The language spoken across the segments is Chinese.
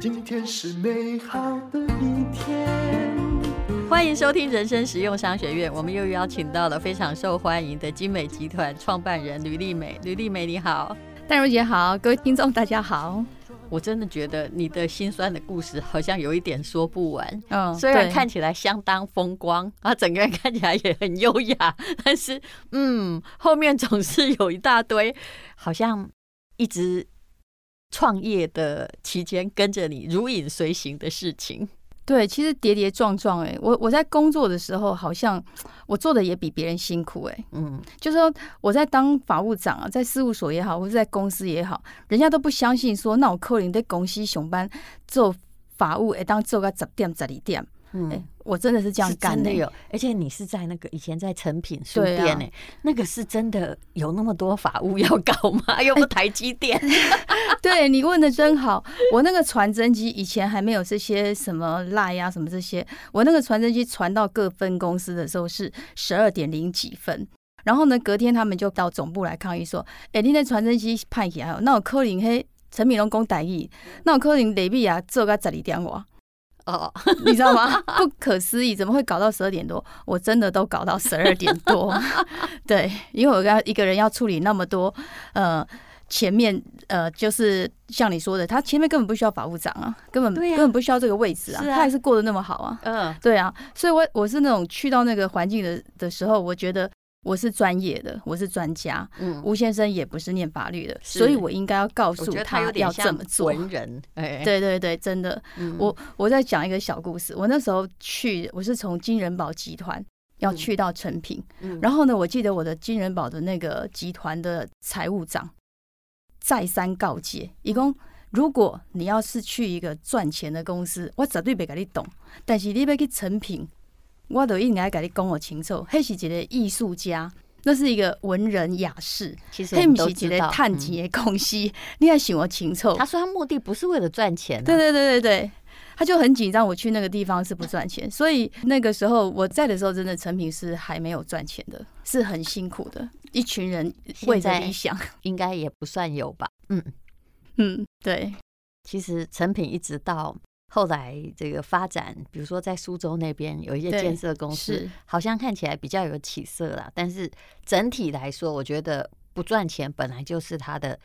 今天是美好的一天。欢迎收听人生实用商学院，我们又邀请到了非常受欢迎的精美集团创办人吕丽美。吕丽美，你好，淡如姐好，各位听众大家好。我真的觉得你的心酸的故事好像有一点说不完。嗯，虽然看起来相当风光，啊，整个人看起来也很优雅，但是，嗯，后面总是有一大堆，好像一直创业的期间跟着你如影随形的事情。对，其实跌跌撞撞，哎，我我在工作的时候，好像我做的也比别人辛苦，哎，嗯，就是说我在当法务长啊，在事务所也好，或者在公司也好，人家都不相信说，那我扣零在公司上班做法务，哎，当做个十点十二点。嗯、欸，我真的是这样干的有，而且你是在那个以前在成品书店呢、欸啊，那个是真的有那么多法务要搞吗？又不台积电？欸、对，你问的真好。我那个传真机以前还没有这些什么 Line 啊什么这些，我那个传真机传到各分公司的时候是十二点零几分，然后呢，隔天他们就到总部来抗议说：“哎、欸，你那传真机派起来，那我柯林黑陈敏龙讲歹意，那我柯林雷比亚做个十二点我。”哦，你知道吗？不可思议，怎么会搞到十二点多？我真的都搞到十二点多。对，因为我要一个人要处理那么多，呃，前面呃，就是像你说的，他前面根本不需要法务长啊，根本根本不需要这个位置啊，他还是过得那么好啊。嗯，对啊，所以我我是那种去到那个环境的的时候，我觉得。我是专业的，我是专家。嗯，吴先生也不是念法律的，所以我应该要告诉他要怎么做。文人，哎，对对对，真的。嗯、我我在讲一个小故事。我那时候去，我是从金人宝集团要去到成品，嗯，然后呢，我记得我的金人宝的那个集团的财务长再三告诫，一共如果你要是去一个赚钱的公司，我绝对不跟你懂。但是你要去成品。我都应该跟你讲我清楚，他是一个艺术家，那是一个文人雅士，其实他不是一个探钱的公司，嗯、你要想我清楚。他说他目的不是为了赚钱、啊，对对对对对，他就很紧张。我去那个地方是不赚钱，所以那个时候我在的时候，真的成品是还没有赚钱的，是很辛苦的，一群人为着理想，应该也不算有吧？嗯嗯，对，其实成品一直到。后来这个发展，比如说在苏州那边有一些建设公司，好像看起来比较有起色了。但是整体来说，我觉得不赚钱本来就是他的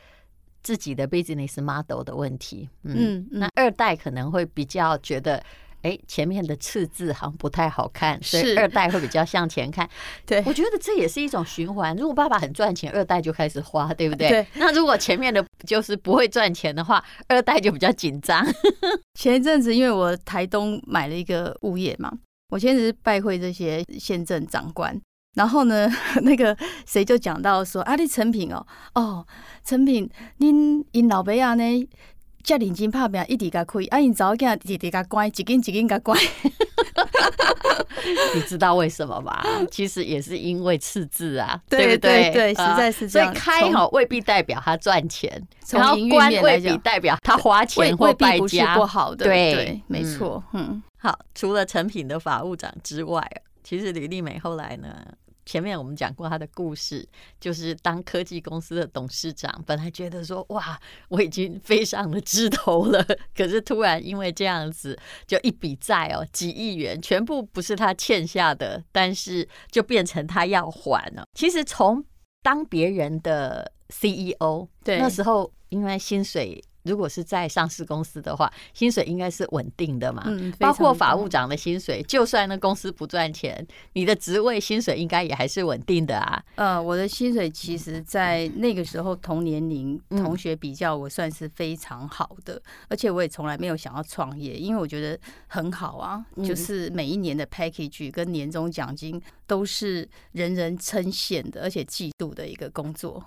自己的 business model 的问题。嗯，那二代可能会比较觉得。哎，前面的赤字好像不太好看，所以二代会比较向前看。对，我觉得这也是一种循环。如果爸爸很赚钱，二代就开始花，对不对？对。那如果前面的就是不会赚钱的话，二代就比较紧张。前一阵子，因为我台东买了一个物业嘛，我先是拜会这些县政长官，然后呢，那个谁就讲到说：“啊，你成品哦，哦，成品，您因老爸啊呢？”叫认真拍拼，一直甲开，啊，因早囝一直甲关，一间一间甲关。你知道为什么吗？其实也是因为赤字啊，对不对？对，对，实在是这样。所以开好未必代表他赚钱，然后关未必代表他花钱或败家。不好的，对，对没错。嗯，好。除了成品的法务长之外，其实吕丽美后来呢？前面我们讲过他的故事，就是当科技公司的董事长，本来觉得说哇，我已经飞上了枝头了，可是突然因为这样子，就一笔债哦，几亿元，全部不是他欠下的，但是就变成他要还了。其实从当别人的 CEO，对，那时候因为薪水。如果是在上市公司的话，薪水应该是稳定的嘛。嗯，包括法务长的薪水，就算那公司不赚钱，你的职位薪水应该也还是稳定的啊。呃，我的薪水其实，在那个时候同年龄同学比较，我算是非常好的，而且我也从来没有想要创业，因为我觉得很好啊，就是每一年的 package 跟年终奖金都是人人称羡的，而且嫉妒的一个工作。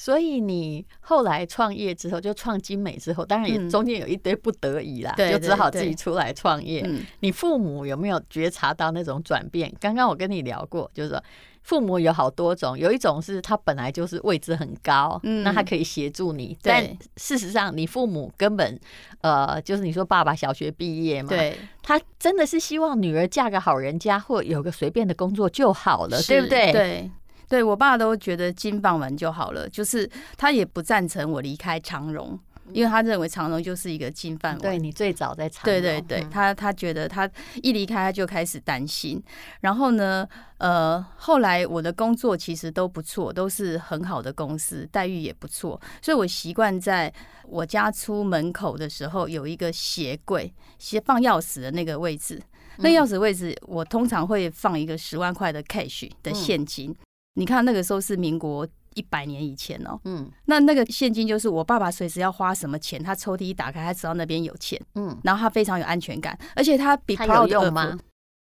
所以你后来创业之后，就创精美之后，当然也中间有一堆不得已啦，就只好自己出来创业。你父母有没有觉察到那种转变？刚刚我跟你聊过，就是说父母有好多种，有一种是他本来就是位置很高，那他可以协助你。但事实上，你父母根本呃，就是你说爸爸小学毕业嘛，对，他真的是希望女儿嫁个好人家，或有个随便的工作就好了，对不对？对。对我爸都觉得金饭碗就好了，就是他也不赞成我离开长荣。因为他认为长荣就是一个金饭碗。对，你最早在长荣。对对对，他他觉得他一离开他就开始担心。然后呢，呃，后来我的工作其实都不错，都是很好的公司，待遇也不错。所以我习惯在我家出门口的时候有一个鞋柜，鞋放钥匙的那个位置。那钥匙位置我通常会放一个十万块的 cash 的现金。你看那个时候是民国。一百年以前哦，嗯，那那个现金就是我爸爸随时要花什么钱，他抽屉一打开，他知道那边有钱，嗯，然后他非常有安全感，而且他比他有用吗？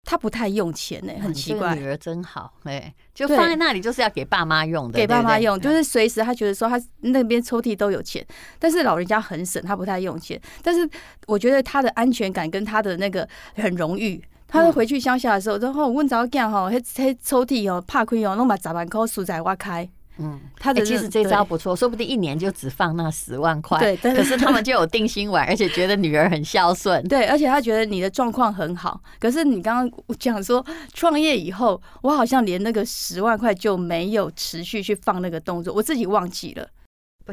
他不太用钱呢，很奇怪。女儿真好，哎，就放在那里就是要给爸妈用的，给爸妈用，就是随时他觉得说他那边抽屉都有钱，但是老人家很省，他不太用钱，但是我觉得他的安全感跟他的那个很荣誉。他回去乡下的时候，然后我问早讲吼，迄迄抽屉哦，怕亏哦，弄把十万块数在挖开。嗯，他的其实这招不错，说不定一年就只放那十万块。对，可是他们就有定心丸，而且觉得女儿很孝顺。对，而且他觉得你的状况很好。可是你刚刚讲说创业以后，我好像连那个十万块就没有持续去放那个动作，我自己忘记了。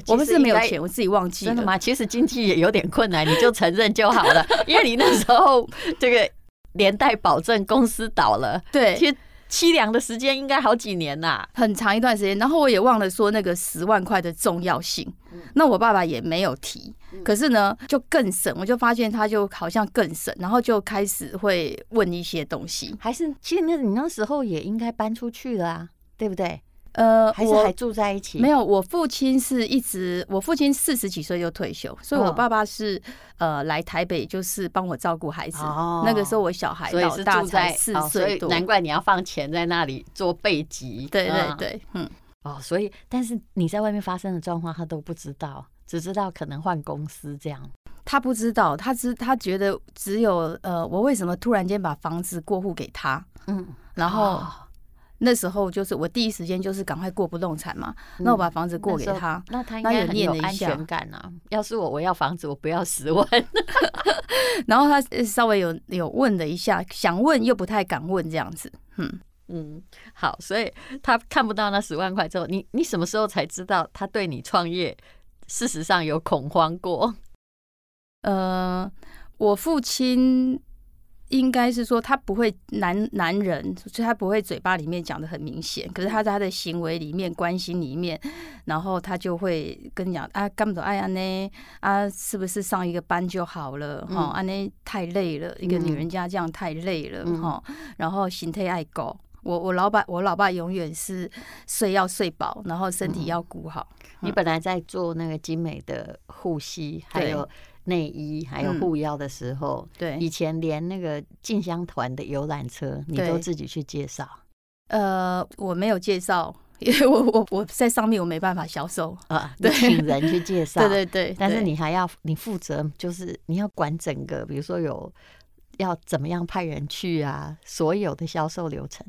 我不是没有钱，我自己忘记了。真的吗？其实经济也有点困难，你就承认就好了。因为你那时候这个连带保证公司倒了，对。其实凄凉的时间应该好几年呐，很长一段时间。然后我也忘了说那个十万块的重要性，那我爸爸也没有提。可是呢，就更省，我就发现他就好像更省，然后就开始会问一些东西。还是其实那你那时候也应该搬出去了啊，对不对？呃，还是还住在一起？没有，我父亲是一直，我父亲四十几岁就退休，所以我爸爸是呃来台北就是帮我照顾孩子。哦，那个时候我小孩老大才四岁多，难怪你要放钱在那里做备急。对对对，嗯，哦，所以但是你在外面发生的状况他都不知道，只知道可能换公司这样。他不知道，他只他觉得只有呃，我为什么突然间把房子过户给他？嗯，然后。那时候就是我第一时间就是赶快过不动产嘛，那我把房子过给他，那他应该很有安全感啊。要是我，我要房子，我不要十万。然后他稍微有有问了一下，想问又不太敢问这样子。嗯嗯，好，所以他看不到那十万块之后，你你什么时候才知道他对你创业事实上有恐慌过？呃，我父亲。应该是说他不会男男人，所以他不会嘴巴里面讲的很明显，可是他在他的行为里面、关心里面，然后他就会跟你讲啊，干不爱安呢？啊，是不是上一个班就好了？哈，安呢太累了，一个女人家这样太累了哈。然后心态爱狗，我我老爸我老爸永远是睡要睡饱，然后身体要顾好。你本来在做那个精美的护膝，还有。内衣还有护腰的时候，嗯、对，以前连那个进香团的游览车，你都自己去介绍？呃，我没有介绍，因为我我我在上面我没办法销售啊，对，请人去介 绍，对对对。但是你还要你负责，就是你要管整个，比如说有要怎么样派人去啊，所有的销售流程。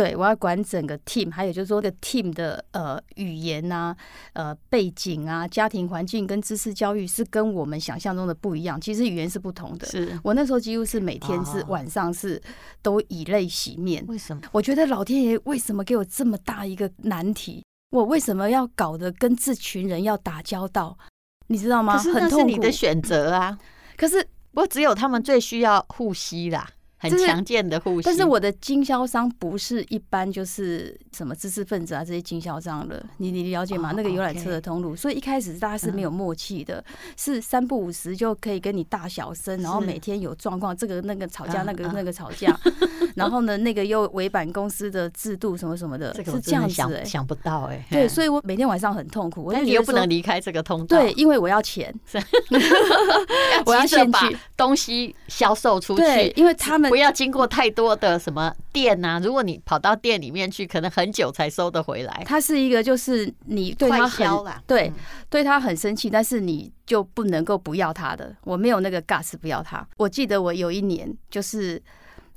对，我要管整个 team，还有就是说，这个 team 的呃语言呐、啊、呃背景啊、家庭环境跟知识教育是跟我们想象中的不一样。其实语言是不同的。是我那时候几乎是每天是晚上是都以泪洗面。为什么？我觉得老天爷为什么给我这么大一个难题？我为什么要搞得跟这群人要打交道？你知道吗？可是那是你的选择啊。可是不过只有他们最需要护膝啦。很强健的护士，但是我的经销商不是一般就是什么知识分子啊，这些经销商了，你你了解吗？那个游览车的通路，所以一开始大家是没有默契的，是三不五时就可以跟你大小声，然后每天有状况，这个那个吵架，那个那个吵架，然后呢，那个又违反公司的制度什么什么的，是这样子哎，想不到哎，对，所以我每天晚上很痛苦，我你又不能离开这个通道，对，因为我要钱，我要先把东西销售出去，因为他们。不要经过太多的什么店呐，如果你跑到店里面去，可能很久才收得回来。它是一个，就是你对他很对，对他很生气，但是你就不能够不要他的。我没有那个 gas 不要他。我记得我有一年，就是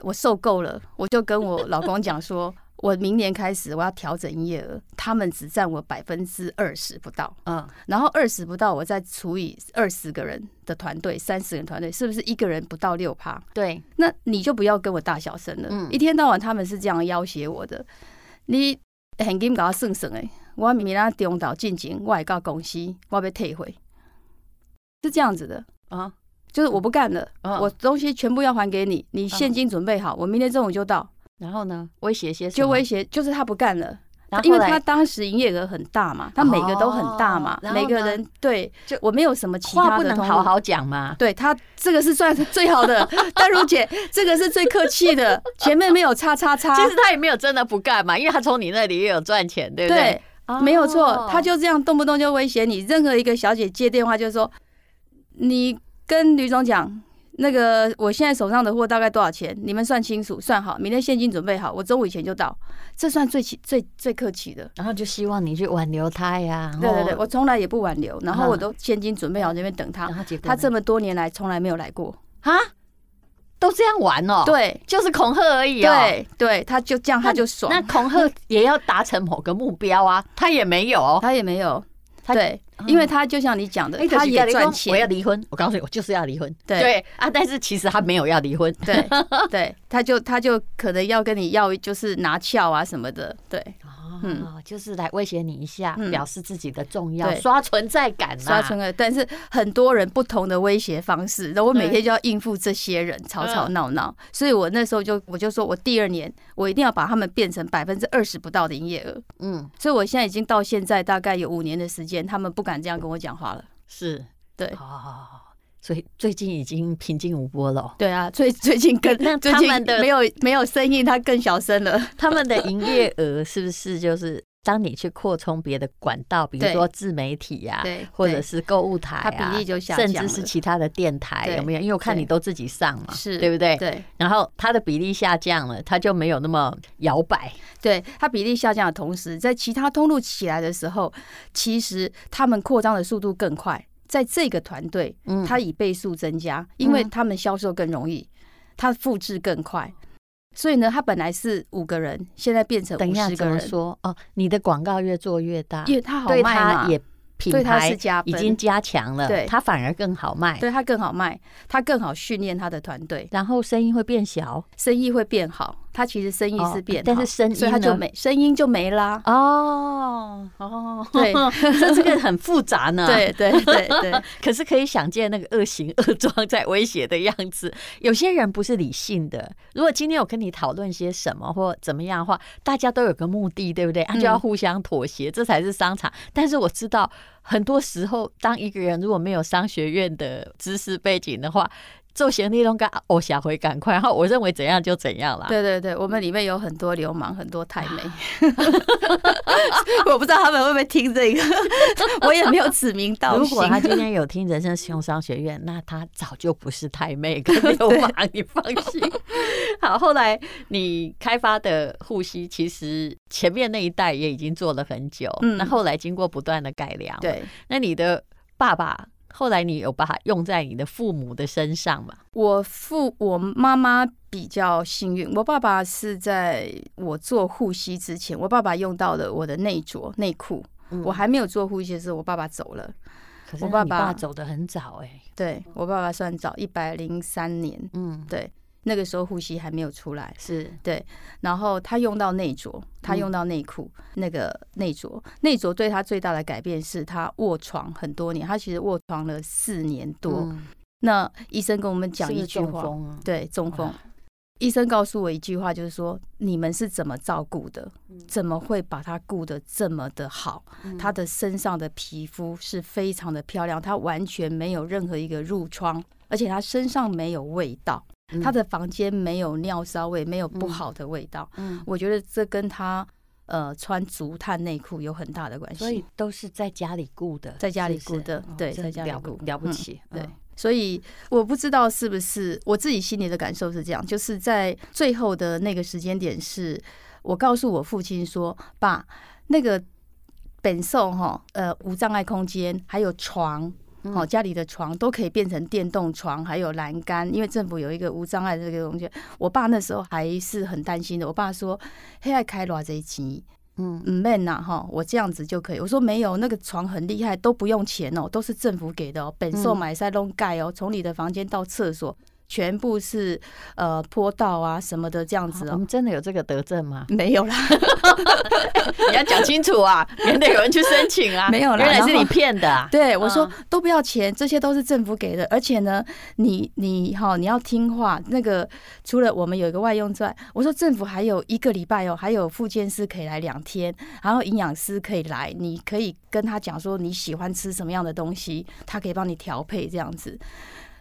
我受够了，我就跟我老公讲说。我明年开始我要调整营业额，他们只占我百分之二十不到，嗯，然后二十不到，我再除以二十个人的团队，三十人团队，是不是一个人不到六趴？对，那你就不要跟我大小声了，嗯，一天到晚他们是这样要挟我的，你现金给我算算诶，我明仔中岛进前，我会到公司，我要退回，是这样子的。啊，就是我不干了，啊、我东西全部要还给你，你现金准备好，啊、我明天中午就到。然后呢，威胁些什么？就威胁，就是他不干了。然后因为他当时营业额很大嘛，他每个都很大嘛，每个人对，就我没有什么其他的。话不能好好讲嘛。对他这个是算最好的，但如姐这个是最客气的，前面没有叉叉叉。其实他也没有真的不干嘛，因为他从你那里也有赚钱，对不对？对，没有错，他就这样动不动就威胁你。任何一个小姐接电话就说，你跟吕总讲。那个，我现在手上的货大概多少钱？你们算清楚，算好，明天现金准备好，我中午以前就到，这算最起最最客气的。然后就希望你去挽留他呀。对对对，我从来也不挽留，然后我都现金准备好那边等他。他这么多年来从来没有来过啊，都这样玩哦。对，就是恐吓而已。对对，他就这样，他就爽。那恐吓也要达成某个目标啊，他也没有，他也没有。对，因为他就像你讲的，他也赚钱。我要离婚，我告诉你，我就是要离婚。对啊，但是其实他没有要离婚。对 对，他就他就可能要跟你要，就是拿翘啊什么的。对。嗯，就是来威胁你一下，表示自己的重要，刷存在感，刷存在。但是很多人不同的威胁方式，然后我每天就要应付这些人吵吵闹闹，所以我那时候就我就说我第二年我一定要把他们变成百分之二十不到的营业额。嗯，所以我现在已经到现在大概有五年的时间，他们不敢这样跟我讲话了。是，对，好好好，所以最近已经平静无波了。对啊，最最近更他们的没有没有生意，它更小声了。他们的营业额是不是就是？当你去扩充别的管道，比如说自媒体呀，或者是购物台啊，甚至是其他的电台，有没有？因为我看你都自己上嘛，是对不对？对。然后它的比例下降了，它就没有那么摇摆。对，它比例下降的同时，在其他通路起来的时候，其实他们扩张的速度更快。在这个团队，它以倍数增加，因为他们销售更容易，它复制更快。所以呢，他本来是五个人，现在变成五十个人。说？哦，你的广告越做越大，因为他好卖嘛，也品牌已经加强了，对，他反而更好卖，对他更好卖，他更好训练他的团队，然后生意会变小，生意会变好。他其实生意是变，但是声音他就没声音就没啦。哦哦，对，这这个很复杂呢。对对对对，可是可以想见那个恶行恶状在威胁的样子。有些人不是理性的，如果今天我跟你讨论些什么或怎么样的话，大家都有个目的，对不对？啊，就要互相妥协，这才是商场。但是我知道，很多时候，当一个人如果没有商学院的知识背景的话，做行李都该哦，下回赶快，然后我认为怎样就怎样啦。对对对，我们里面有很多流氓，很多太妹，我不知道他们会不会听这个，我也没有指名道姓。如果他今天有听人生实用商学院，那他早就不是太妹跟流氓，你放心。好，后来你开发的护膝，其实前面那一代也已经做了很久，嗯，那后来经过不断的改良，对，那你的爸爸。后来你有把它用在你的父母的身上吗？我父我妈妈比较幸运，我爸爸是在我做护膝之前，我爸爸用到了我的内着内裤。嗯、我还没有做护膝的时候，我爸爸走了。可是我爸爸走的很早哎、欸，对我爸爸算早，一百零三年。嗯，对。那个时候呼吸还没有出来，是对，然后他用到内着，他用到内裤，嗯、那个内着，内着对他最大的改变是他卧床很多年，他其实卧床了四年多。嗯、那医生跟我们讲一句话，是是啊、对，中风。哇医生告诉我一句话，就是说你们是怎么照顾的？怎么会把他顾得这么的好？嗯、他的身上的皮肤是非常的漂亮，他完全没有任何一个褥疮，而且他身上没有味道。他的房间没有尿骚味，没有不好的味道。嗯，我觉得这跟他呃穿竹炭内裤有很大的关系。所以都是在家里顾的，在家里顾的，对，在家里顾了不起。对，所以我不知道是不是我自己心里的感受是这样，就是在最后的那个时间点，是我告诉我父亲说：“爸，那个本寿哈，呃，无障碍空间还有床。”好，家里的床都可以变成电动床，还有栏杆，因为政府有一个无障碍这个东西。我爸那时候还是很担心的。我爸说：“黑爱开偌这钱，嗯，唔免呐，哈，我这样子就可以。”我说：“没有，那个床很厉害，都不用钱哦，都是政府给的哦，本寿买塞弄盖哦，从你的房间到厕所全部是呃坡道啊什么的这样子哦。我们真的有这个德政吗？没有啦，你要讲清楚啊，免得有人去申请啊。没有啦，原来是你骗的啊。对，我说都不要钱，这些都是政府给的，而且呢，你你哈，你要听话。那个除了我们有一个外用之外，我说政府还有一个礼拜哦，还有复健师可以来两天，然后营养师可以来，你可以跟他讲说你喜欢吃什么样的东西，他可以帮你调配这样子。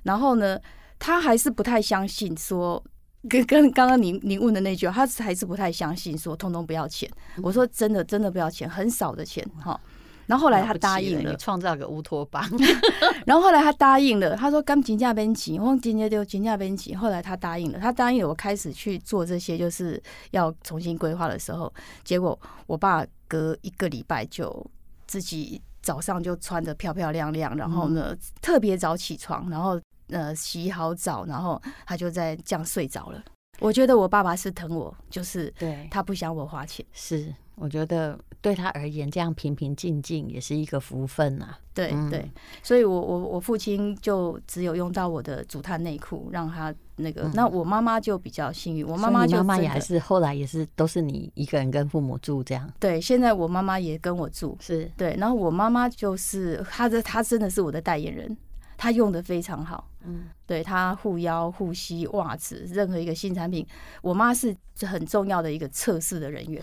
然后呢，他还是不太相信说，跟 跟刚刚您您问的那句，他还是不太相信说，通通不要钱。我说真的，真的不要钱，很少的钱哈。然后后来他答应了，创造个乌托邦。然后后来他答应了，他说刚金价边起，我今天就金价边起。后来他答应了，他答应了，我开始去做这些，就是要重新规划的时候，结果我爸隔一个礼拜就自己早上就穿的漂漂亮亮，然后呢特别早起床，然后呃洗好澡，然后他就在这样睡着了。我觉得我爸爸是疼我，就是对他不想我花钱，是我觉得。对他而言，这样平平静静也是一个福分呐。对对，所以我我我父亲就只有用到我的竹炭内裤，让他那个。那我妈妈就比较幸运，我妈妈就妈妈也还是后来也是都是你一个人跟父母住这样。对，现在我妈妈也跟我住，是对。然后我妈妈就是她的，她真的是我的代言人。他用的非常好，嗯，对他护腰、护膝、袜子，任何一个新产品，我妈是很重要的一个测试的人员。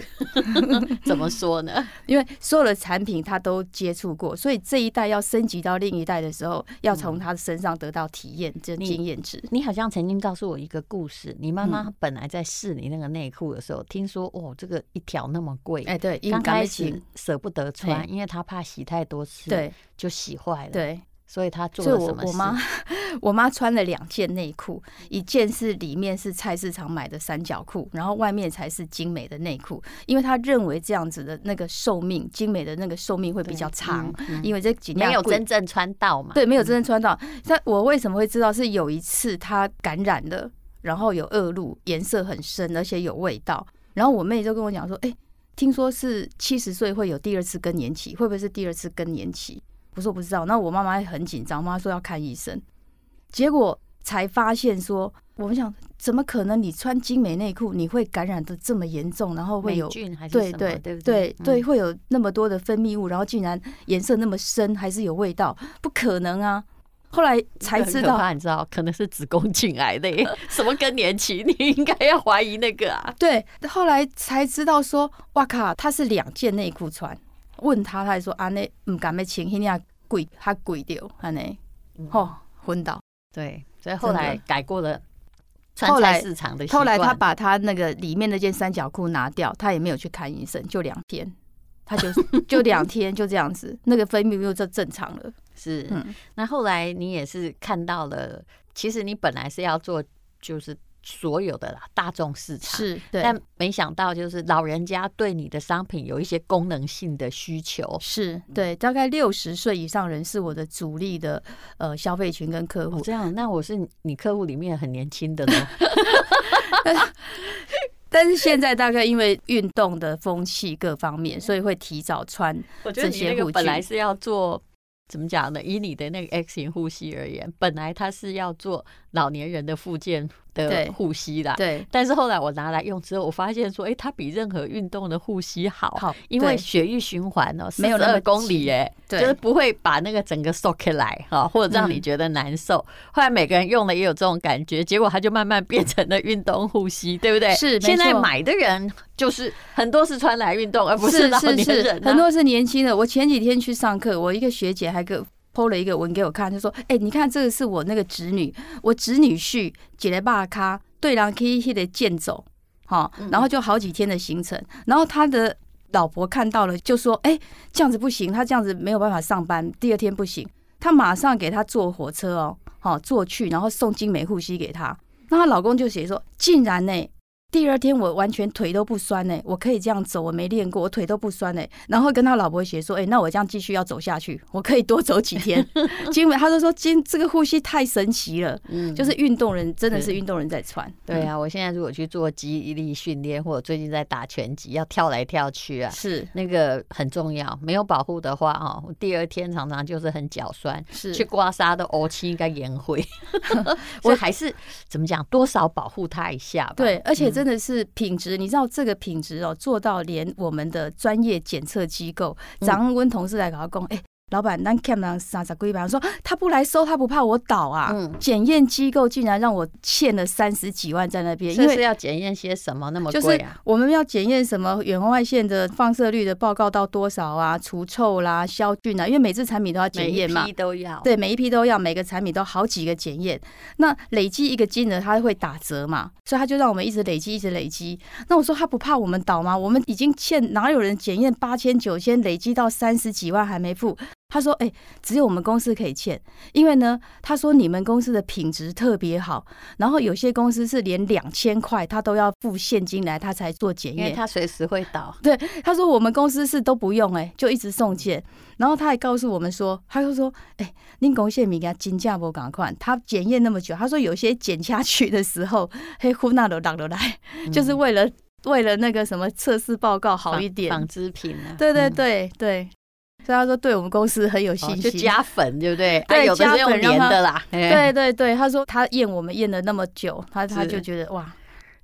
怎么说呢？因为所有的产品他都接触过，所以这一代要升级到另一代的时候，要从他身上得到体验，这经验值。你好像曾经告诉我一个故事，你妈妈本来在试你那个内裤的时候，听说哦，这个一条那么贵，哎，对，刚开始舍不得穿，因为她怕洗太多次，对，就洗坏了，对。所以他做了什么事？我妈，我妈穿了两件内裤，一件是里面是菜市场买的三角裤，然后外面才是精美的内裤。因为她认为这样子的那个寿命，精美的那个寿命会比较长。因为这几年没有真正穿到嘛。对，没有真正穿到。但我为什么会知道？是有一次她感染了，然后有恶露，颜色很深，而且有味道。然后我妹就跟我讲说：“哎，听说是七十岁会有第二次更年期，会不会是第二次更年期？”我说不知道，那我妈妈也很紧张，妈妈说要看医生，结果才发现说，我们想怎么可能？你穿精美内裤，你会感染的这么严重，然后会有菌还是对对对对对，会有那么多的分泌物，然后竟然颜色那么深，还是有味道，不可能啊！后来才知道，你知道可能是子宫颈癌的，什么更年期？你应该要怀疑那个啊？对，后来才知道说，哇靠，他是两件内裤穿。问他，他还说啊，那唔敢要穿，那样贵，他贵掉，安尼，吼昏倒。对，所以后来改过了后来市场的。后来他把他那个里面那件三角裤拿掉，他也没有去看医生，就两天，他就 就两天就这样子，那个分泌物就正常了。是，嗯，那后来你也是看到了，其实你本来是要做，就是。所有的啦，大众市场是，对，但没想到就是老人家对你的商品有一些功能性的需求，是对，大概六十岁以上人是我的主力的呃消费群跟客户。这样，那我是你客户里面很年轻的呢。但是现在大概因为运动的风气各方面，所以会提早穿这些护具。本来是要做。怎么讲呢？以你的那个 X 型呼吸而言，本来他是要做老年人的附件的护膝啦，对。但是后来我拿来用之后，我发现说，哎，它比任何运动的护膝好，好，因为血液循环哦，没有那么公里，哎，就是不会把那个整个缩起来哈，或者让你觉得难受。后来每个人用了也有这种感觉，结果它就慢慢变成了运动护膝，对不对？是。现在买的人就是很多是穿来运动，而不是老年人，是是是，很多是年轻的。我前几天去上课，我一个学姐还。还个 po 了一个文给我看，就说：“哎、欸，你看这个是我那个侄女，我侄女婿几来巴卡对，然后可以去健走，好，然后就好几天的行程。然后他的老婆看到了，就说：哎、欸，这样子不行，他这样子没有办法上班，第二天不行。他马上给他坐火车哦，好坐去，然后送精美护膝给他。那她老公就写说：竟然呢，第二天我完全腿都不酸呢，我可以这样走，我没练过，我腿都不酸呢。然后跟他老婆学说，哎，那我这样继续要走下去，我可以多走几天。因为他就说，今这个呼吸太神奇了，嗯，就是运动人真的是运动人在喘。对啊，我现在如果去做肌力训练，或者最近在打拳击，要跳来跳去啊，是那个很重要。没有保护的话，哦，第二天常常就是很脚酸，是去刮痧都哦，气应该颜灰。我还是怎么讲，多少保护他一下吧。对，而且真的是品质，你知道这个品质哦，做到连我们的专业检测机构，张温同事来搞工，哎。老板，那 Cam 让三十几万，说他不来收，他不怕我倒啊？嗯，检验机构竟然让我欠了三十几万在那边，因为是要检验些什么那么贵啊？就是我们要检验什么远红外线的放射率的报告到多少啊？除臭啦、消菌啊，因为每次产品都要检验嘛，每一批都要。对，每一批都要，每个产品都好几个检验。那累积一个金额，他会打折嘛？所以他就让我们一直累积，一直累积。那我说他不怕我们倒吗？我们已经欠，哪有人检验八千九千，累积到三十几万还没付？他说：“哎、欸，只有我们公司可以欠，因为呢，他说你们公司的品质特别好，然后有些公司是连两千块他都要付现金来，他才做检验，因为他随时会倒。对，他说我们公司是都不用、欸，哎，就一直送件。然后他还告诉我们说，他就说，哎、欸，您贡献米给他金价不赶快，他检验那么久，他说有些减下去的时候，黑呼那都挡得来，嗯、就是为了为了那个什么测试报告好一点，纺织品啊，对对对、嗯、对。”所以他说对我们公司很有信心，就加粉对不对？对，有的是用粘的啦。对对对，他说他验我们验了那么久，他他就觉得哇，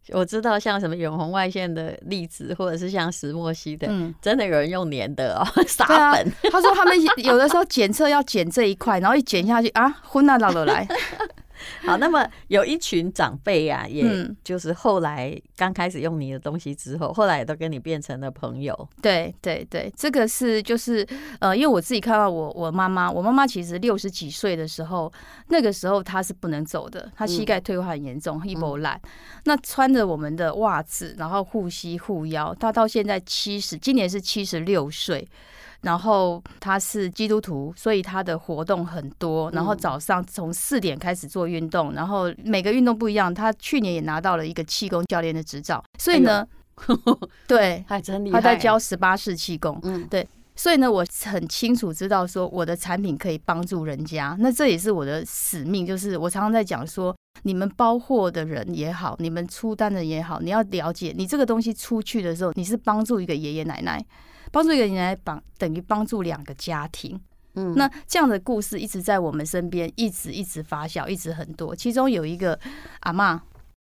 我知道像什么远红外线的粒子，或者是像石墨烯的，嗯，真的有人用粘的哦，撒粉。他说他们有的时候检测要检这一块，然后一检下去啊，昏啊，老了来。好，那么有一群长辈啊，也就是后来刚开始用你的东西之后，后来也都跟你变成了朋友。对对对，这个是就是呃，因为我自己看到我我妈妈，我妈妈其实六十几岁的时候，那个时候她是不能走的，她膝盖退化很严重，一跛烂。那穿着我们的袜子，然后护膝护腰，她到现在七十，今年是七十六岁。然后他是基督徒，所以他的活动很多。然后早上从四点开始做运动，然后每个运动不一样。他去年也拿到了一个气功教练的执照，所以呢，对，还真厉害。他在教十八式气功，嗯，对。所以呢，我很清楚知道说我的产品可以帮助人家。那这也是我的使命，就是我常常在讲说，你们包货的人也好，你们出单的也好，你要了解，你这个东西出去的时候，你是帮助一个爷爷奶奶。帮助一个人来帮，等于帮助两个家庭。嗯，那这样的故事一直在我们身边，一直一直发酵，一直很多。其中有一个阿妈，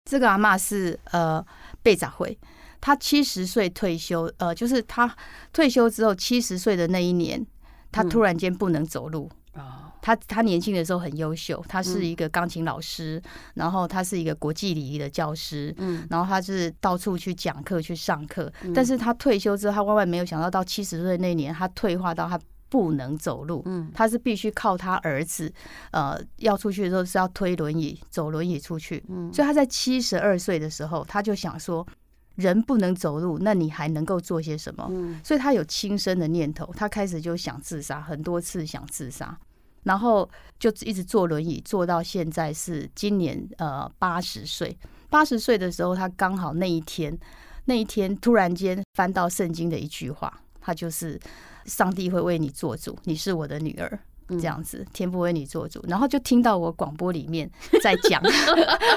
这个阿妈是呃被杂会，她七十岁退休，呃，就是她退休之后七十岁的那一年，她突然间不能走路。嗯他他年轻的时候很优秀，他是一个钢琴老师，嗯、然后他是一个国际礼仪的教师，嗯，然后他是到处去讲课去上课，嗯、但是他退休之后，他万万没有想到，到七十岁那年，他退化到他不能走路，嗯，他是必须靠他儿子，呃，要出去的时候是要推轮椅走轮椅出去，嗯，所以他在七十二岁的时候，他就想说，人不能走路，那你还能够做些什么？嗯，所以他有轻生的念头，他开始就想自杀，很多次想自杀。然后就一直坐轮椅，坐到现在是今年呃八十岁。八十岁的时候，他刚好那一天，那一天突然间翻到圣经的一句话，他就是上帝会为你做主，你是我的女儿，这样子，天不为你做主。然后就听到我广播里面 在讲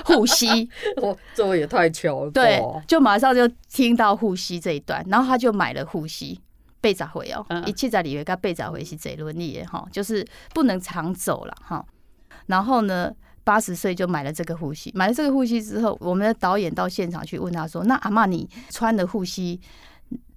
护膝，我这也太巧了，对，就马上就听到护膝这一段，然后他就买了护膝。被砸回哦，一切在里面，跟被砸回是贼伦理的哈，就是不能常走了哈。然后呢，八十岁就买了这个护膝，买了这个护膝之后，我们的导演到现场去问他说：“那阿妈，你穿的护膝，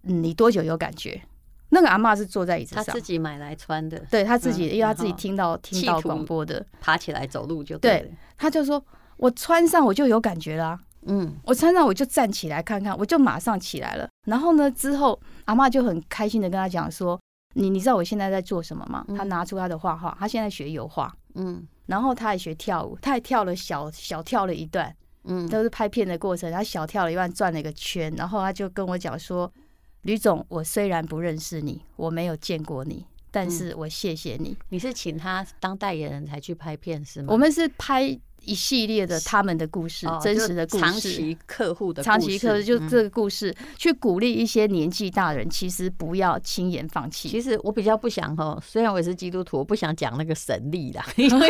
你多久有感觉？”那个阿妈是坐在椅子上，他自己买来穿的，对他自己，因为他自己听到听到广播的，爬起来走路就对，对，他就说：“我穿上我就有感觉啦。”嗯，我穿上我就站起来看看，我就马上起来了。然后呢，之后阿妈就很开心的跟他讲说：“你你知道我现在在做什么吗？”他拿出他的画画，他现在学油画，嗯，然后他还学跳舞，他还跳了小小跳了一段，嗯，都是拍片的过程，他小跳了一段，转了一个圈，然后他就跟我讲说：“吕总，我虽然不认识你，我没有见过你。”但是我谢谢你，你是请他当代言人才去拍片是吗？我们是拍一系列的他们的故事，哦、真实的故事，长期客户的长期客户就这个故事，嗯、去鼓励一些年纪大人，其实不要轻言放弃。其实我比较不想哈，虽然我也是基督徒，我不想讲那个神力啦，因 为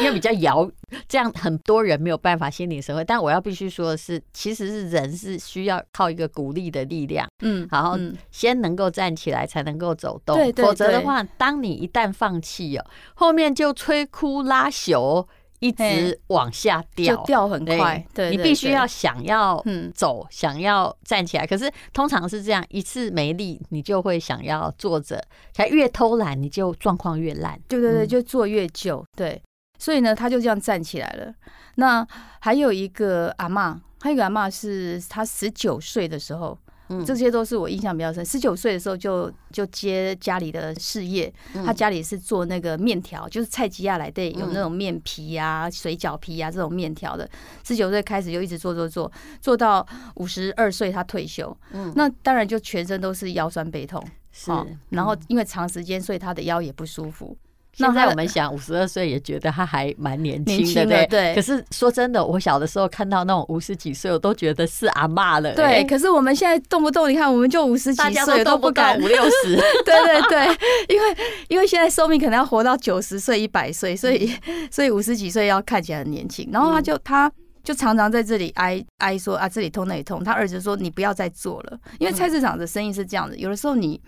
因为比较遥，这样很多人没有办法心领神会。但我要必须说的是，其实是人是需要靠一个鼓励的力量，嗯，然后先能够站起来，才能够走动。对，否则的话，当你一旦放弃哦，后面就摧枯拉朽。一直往下掉，就掉很快。对，你必须要想要走，想要站起来。可是通常是这样，一次没力，你就会想要坐着。才越偷懒，你就状况越烂。对对对，就坐越久。对，所以呢，他就这样站起来了。那还有一个阿妈，还有一个阿妈是他十九岁的时候。这些都是我印象比较深。十九岁的时候就就接家里的事业，他家里是做那个面条，就是菜鸡亚来对，有那种面皮啊、水饺皮啊这种面条的。十九岁开始就一直做做做，做到五十二岁他退休。嗯，那当然就全身都是腰酸背痛，是。然后因为长时间，所以他的腰也不舒服。现在我们想，五十二岁也觉得他还蛮年轻的，对，对。可是说真的，我小的时候看到那种五十几岁，我都觉得是阿妈了。对，可是我们现在动不动，你看我们就五十几岁都不敢五六十。对对对，因为因为现在寿命可能要活到九十岁、一百岁，所以 所以五十几岁要看起来很年轻。然后他就他就常常在这里哀哀说啊，这里痛那里痛。他儿子说，你不要再做了，因为菜市场的生意是这样的，有的时候你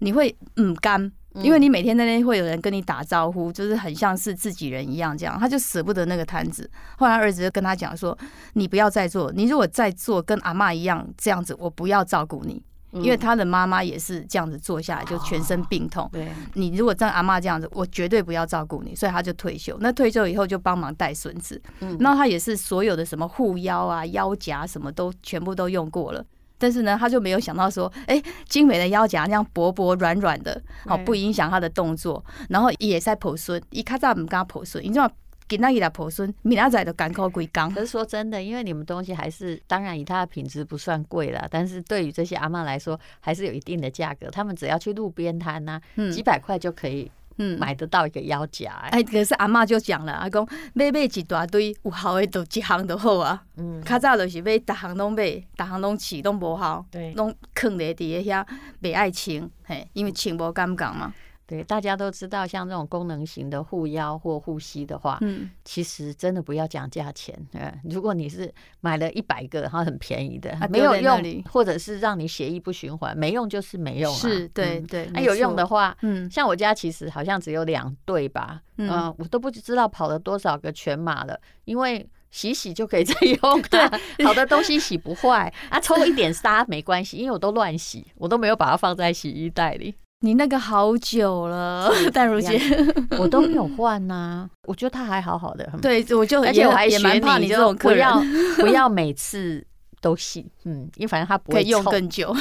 你会嗯干。因为你每天在那边会有人跟你打招呼，就是很像是自己人一样，这样他就舍不得那个摊子。后来儿子就跟他讲说：“你不要再做，你如果再做跟阿妈一样这样子，我不要照顾你。”因为他的妈妈也是这样子坐下来，就全身病痛。对，你如果像阿妈这样子，我绝对不要照顾你。所以他就退休。那退休以后就帮忙带孙子。嗯，那他也是所有的什么护腰啊、腰夹什么都全部都用过了。但是呢，他就没有想到说，哎，精美的腰夹那样薄薄软软的，好不影响他的动作，然后也在抱孙，一卡扎唔敢抱孙，你知道给那一来抱孙，明仔都赶口归缸。可是说真的，因为你们东西还是，当然以它的品质不算贵了，但是对于这些阿妈来说，还是有一定的价格。他们只要去路边摊呐，几百块就可以。嗯，买得到一个腰夹哎、欸，可是阿嬷就讲了，阿公买买一大堆有效的，都一项都好啊。嗯，较早就是买，逐项拢买，逐项拢试，拢无效，对，拢囥咧伫咧遐，袂爱穿，嘿，因为穿无感觉嘛。对，大家都知道，像这种功能型的护腰或护膝的话，嗯，其实真的不要讲价钱。嗯，如果你是买了一百个，然后很便宜的，啊、没有用，或者是让你血液不循环，没用就是没用啊。是，对对。那、嗯啊、有用的话，嗯，像我家其实好像只有两对吧，嗯、呃，我都不知道跑了多少个全马了，因为洗洗就可以 再用、啊，对，好的东西洗不坏 啊，抽一点沙没关系，因为我都乱洗，我都没有把它放在洗衣袋里。你那个好久了，淡如姐，我都没有换呐、啊。我觉得他还好好的，对，我就而且我还也蛮怕你这种客人，不要 不要每次都洗，嗯，因为反正他不会用更久。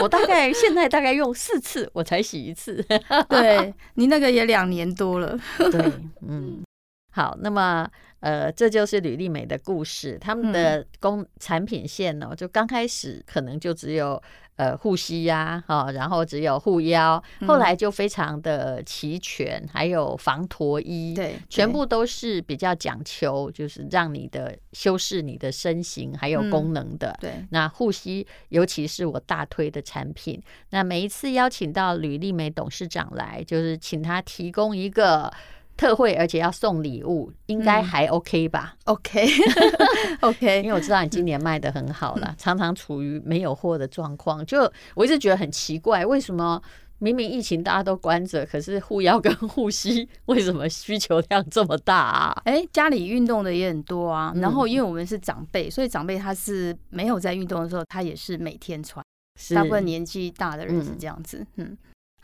我大概现在大概用四次，我才洗一次。对，你那个也两年多了，对，嗯，好，那么呃，这就是吕丽美的故事，他们的工产品线呢，就刚开始可能就只有。呃，护膝呀，哈，然后只有护腰，后来就非常的齐全，还有防驼衣，对，全部都是比较讲求，就是让你的修饰你的身形，还有功能的。对，那护膝尤其是我大推的产品。那每一次邀请到吕丽梅董事长来，就是请他提供一个。特惠，而且要送礼物，应该还 OK 吧？OK，OK，因为我知道你今年卖的很好了，常常处于没有货的状况。就我一直觉得很奇怪，为什么明明疫情大家都关着，可是护腰跟护膝为什么需求量这么大啊？哎，家里运动的也很多啊。然后因为我们是长辈，所以长辈他是没有在运动的时候，他也是每天穿。大部分年纪大的人是这样子，嗯。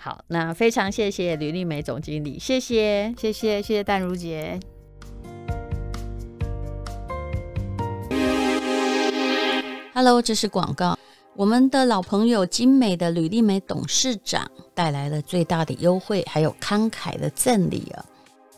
好，那非常谢谢吕丽美总经理，谢谢，谢谢，谢谢淡如姐。Hello，这是广告。我们的老朋友精美的吕丽美董事长带来了最大的优惠，还有慷慨的赠礼啊！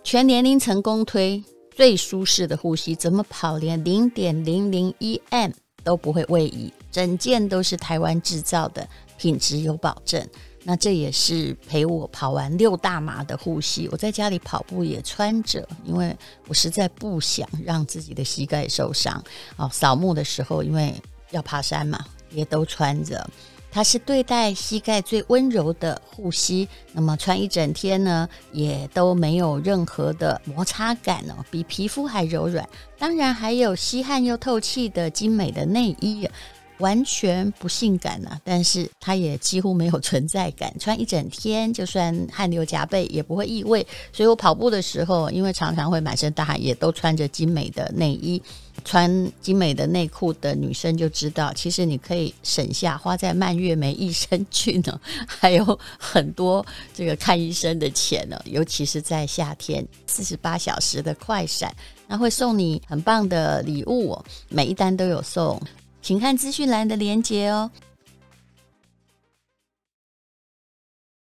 全年龄层公推最舒适的护膝，怎么跑连零点零零一 M 都不会位移，整件都是台湾制造的，品质有保证。那这也是陪我跑完六大马的护膝。我在家里跑步也穿着，因为我实在不想让自己的膝盖受伤。哦，扫墓的时候，因为要爬山嘛，也都穿着。它是对待膝盖最温柔的护膝，那么穿一整天呢，也都没有任何的摩擦感哦，比皮肤还柔软。当然还有吸汗又透气的精美的内衣。完全不性感呐、啊，但是它也几乎没有存在感，穿一整天就算汗流浃背也不会异味。所以我跑步的时候，因为常常会满身大汗，也都穿着精美的内衣，穿精美的内裤的女生就知道，其实你可以省下花在蔓越莓益生菌呢，还有很多这个看医生的钱呢，尤其是在夏天，四十八小时的快闪，那会送你很棒的礼物哦，每一单都有送。请看资讯栏的连结哦。